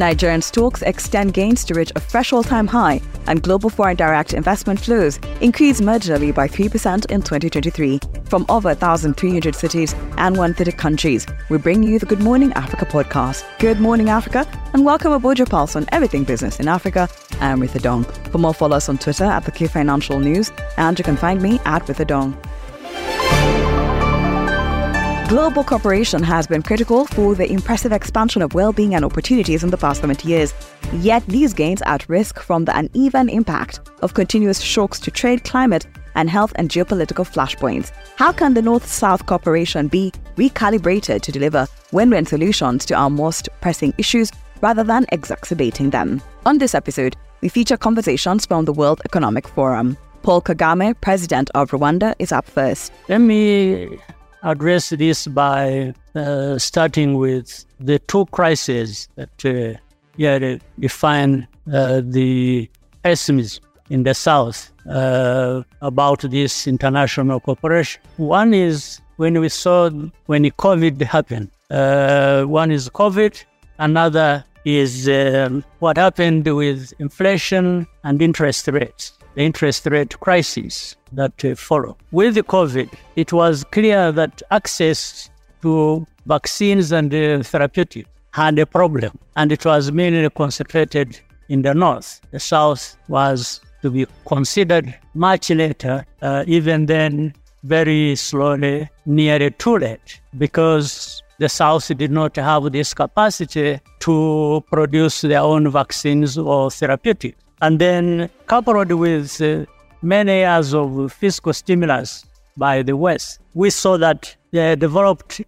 Nigerian stocks extend gains to reach a fresh all time high, and global foreign direct investment flows increased marginally by 3% in 2023 from over 1,300 cities and 130 countries. We bring you the Good Morning Africa podcast. Good morning, Africa, and welcome aboard your pulse on everything business in Africa. I'm Ritha Dong. For more, follow us on Twitter at the K Financial News, and you can find me at Ritha Dong. Global cooperation has been critical for the impressive expansion of well-being and opportunities in the past 70 years. Yet these gains are at risk from the uneven impact of continuous shocks to trade, climate, and health and geopolitical flashpoints. How can the North-South cooperation be recalibrated to deliver win-win solutions to our most pressing issues rather than exacerbating them? On this episode, we feature conversations from the World Economic Forum. Paul Kagame, president of Rwanda, is up first. Let me address this by uh, starting with the two crises that uh, yeah, define uh, the pessimism in the South uh, about this international cooperation. One is when we saw when COVID happened. Uh, one is COVID, another is um, what happened with inflation and interest rates the interest rate crisis that uh, followed. With the COVID, it was clear that access to vaccines and uh, therapeutics had a problem, and it was mainly concentrated in the north. The south was to be considered much later, uh, even then, very slowly, nearly too late, because the South did not have this capacity to produce their own vaccines or therapeutics. And then, coupled with uh, many years of fiscal stimulus by the West, we saw that they developed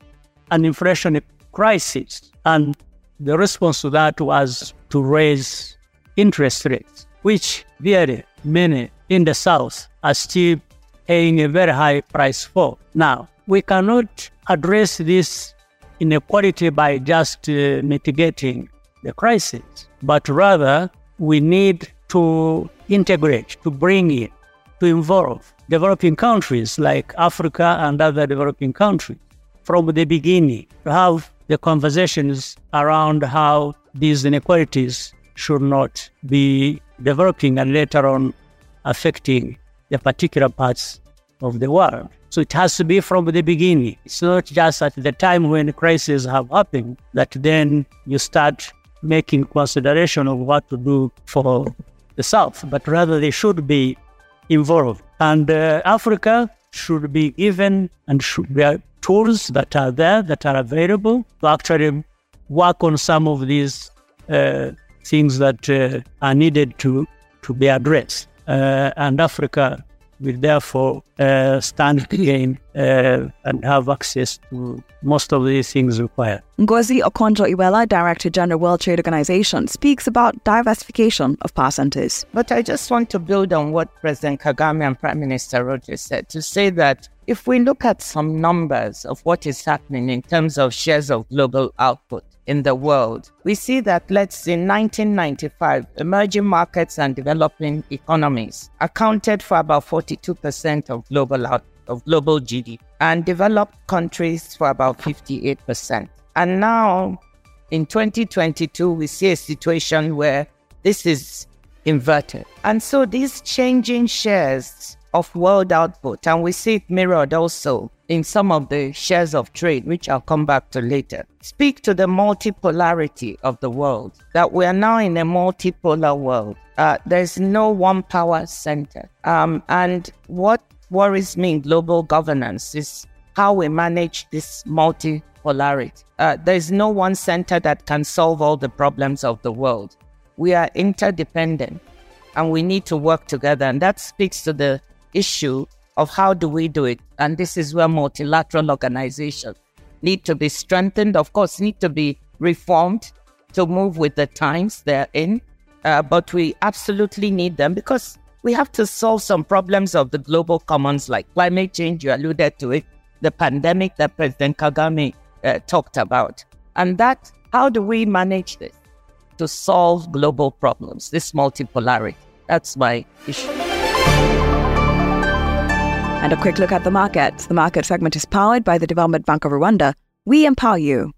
an inflation crisis. And the response to that was to raise interest rates, which very many in the South are still paying a very high price for. Now, we cannot address this inequality by just uh, mitigating the crisis, but rather we need to integrate, to bring in, to involve developing countries like Africa and other developing countries from the beginning, to have the conversations around how these inequalities should not be developing and later on affecting the particular parts of the world. So it has to be from the beginning. It's not just at the time when crises have happened that then you start making consideration of what to do for the South, but rather they should be involved. And uh, Africa should be given and should be tools that are there, that are available to actually work on some of these uh, things that uh, are needed to, to be addressed. Uh, and Africa will therefore uh, stand to gain uh, and have access to most of these things required. Ngozi Okonjo-Iweala, Director General World Trade Organization, speaks about diversification of power centers. But I just want to build on what President Kagame and Prime Minister Roger said to say that if we look at some numbers of what is happening in terms of shares of global output, in the world. We see that, let's say, 1995, emerging markets and developing economies accounted for about 42% of global of global GDP, and developed countries for about 58%. And now, in 2022, we see a situation where this is inverted. And so these changing shares of world output, and we see it mirrored also in some of the shares of trade, which I'll come back to later, speak to the multipolarity of the world, that we are now in a multipolar world. Uh, there's no one power center. Um, and what worries me in global governance is how we manage this multipolarity. Uh, there's no one center that can solve all the problems of the world. We are interdependent and we need to work together. And that speaks to the issue of how do we do it. And this is where multilateral organizations need to be strengthened, of course, need to be reformed to move with the times they're in. Uh, but we absolutely need them because we have to solve some problems of the global commons like climate change, you alluded to it, the pandemic that President Kagame uh, talked about. And that, how do we manage this to solve global problems, this multipolarity? That's my issue. And a quick look at the markets. The market segment is powered by the Development Bank of Rwanda. We empower you.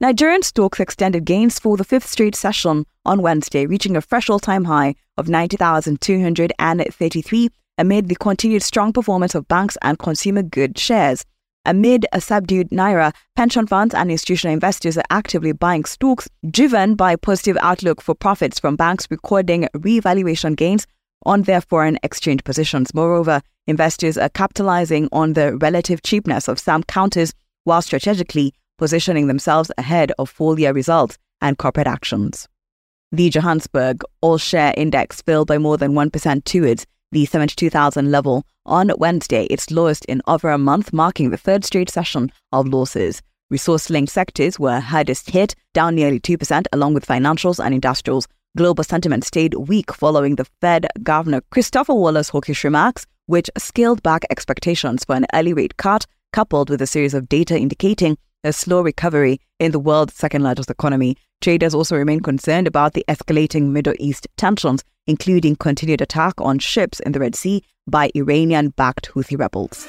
Nigerian stocks extended gains for the fifth straight session on Wednesday, reaching a fresh all time high of 90,233 amid the continued strong performance of banks and consumer goods shares. Amid a subdued naira, pension funds and institutional investors are actively buying stocks, driven by positive outlook for profits from banks recording revaluation gains on their foreign exchange positions. Moreover, investors are capitalizing on the relative cheapness of some counters while strategically positioning themselves ahead of full year results and corporate actions. The Johannesburg All Share Index fell by more than 1% towards the 72,000 level on Wednesday, its lowest in over a month, marking the third straight session of losses. Resource linked sectors were hardest hit, down nearly 2%, along with financials and industrials. Global sentiment stayed weak following the Fed Governor Christopher Waller's hawkish remarks, which scaled back expectations for an early rate cut, coupled with a series of data indicating a slow recovery in the world's second largest economy. Traders also remain concerned about the escalating Middle East tensions, including continued attack on ships in the Red Sea by Iranian backed Houthi rebels.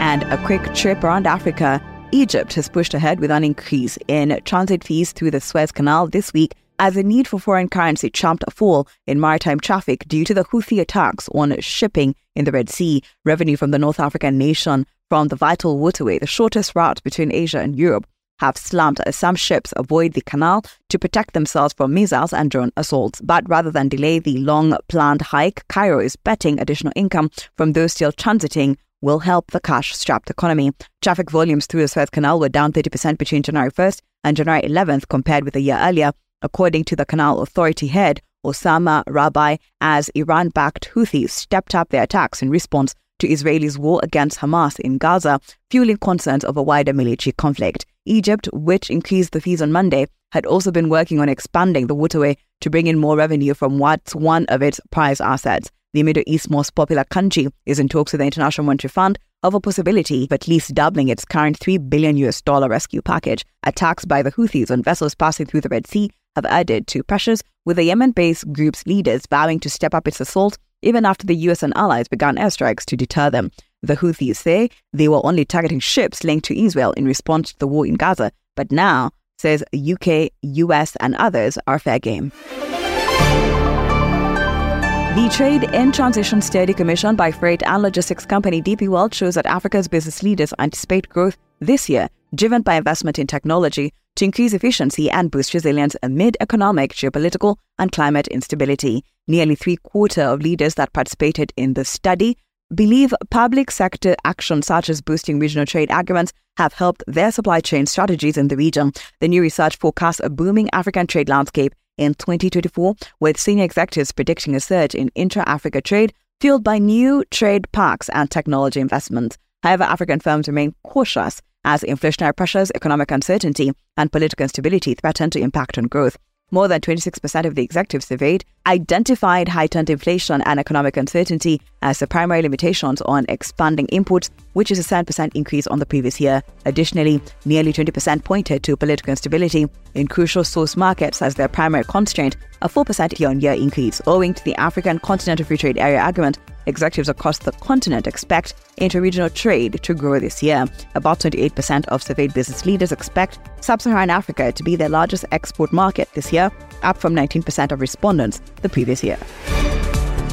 And a quick trip around Africa. Egypt has pushed ahead with an increase in transit fees through the Suez Canal this week as the need for foreign currency champed a fall in maritime traffic due to the Houthi attacks on shipping in the Red Sea. Revenue from the North African nation from the vital waterway, the shortest route between Asia and Europe, have slumped as some ships avoid the canal to protect themselves from missiles and drone assaults. But rather than delay the long planned hike, Cairo is betting additional income from those still transiting will help the cash strapped economy. Traffic volumes through the Suez Canal were down 30% between January 1st and January 11th compared with a year earlier, according to the Canal Authority head Osama Rabie, as Iran backed Houthis stepped up their attacks in response to Israel's war against Hamas in Gaza, fueling concerns of a wider military conflict. Egypt, which increased the fees on Monday, had also been working on expanding the waterway to bring in more revenue from what's one of its prized assets. The Middle East's most popular country is in talks with the International Monetary Fund of a possibility of at least doubling its current 3 billion US dollar rescue package. Attacks by the Houthis on vessels passing through the Red Sea have added to pressures, with the Yemen based group's leaders vowing to step up its assault even after the US and allies began airstrikes to deter them. The Houthis say they were only targeting ships linked to Israel in response to the war in Gaza, but now, says UK, US, and others are fair game. The Trade in Transition Study Commission by freight and logistics company DP World shows that Africa's business leaders anticipate growth this year, driven by investment in technology to increase efficiency and boost resilience amid economic, geopolitical, and climate instability. Nearly three quarter of leaders that participated in the study believe public sector actions such as boosting regional trade agreements have helped their supply chain strategies in the region. The new research forecasts a booming African trade landscape in 2024, with senior executives predicting a surge in intra Africa trade fueled by new trade parks and technology investments. However, African firms remain cautious as inflationary pressures, economic uncertainty, and political instability threaten to impact on growth. More than 26% of the executives surveyed identified heightened inflation and economic uncertainty as the primary limitations on expanding imports, which is a 7% increase on the previous year. Additionally, nearly 20% pointed to political instability in crucial source markets as their primary constraint, a 4% year on year increase, owing to the African Continental Free Trade Area Agreement Executives across the continent expect interregional trade to grow this year. About 28% of surveyed business leaders expect sub Saharan Africa to be their largest export market this year, up from 19% of respondents the previous year.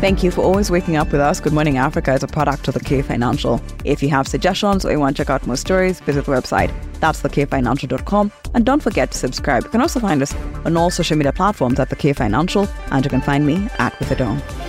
Thank you for always waking up with us. Good Morning Africa is a product of the K Financial. If you have suggestions or you want to check out more stories, visit the website. That's thekfinancial.com. And don't forget to subscribe. You can also find us on all social media platforms at the K Financial, and you can find me at Ritha Dong.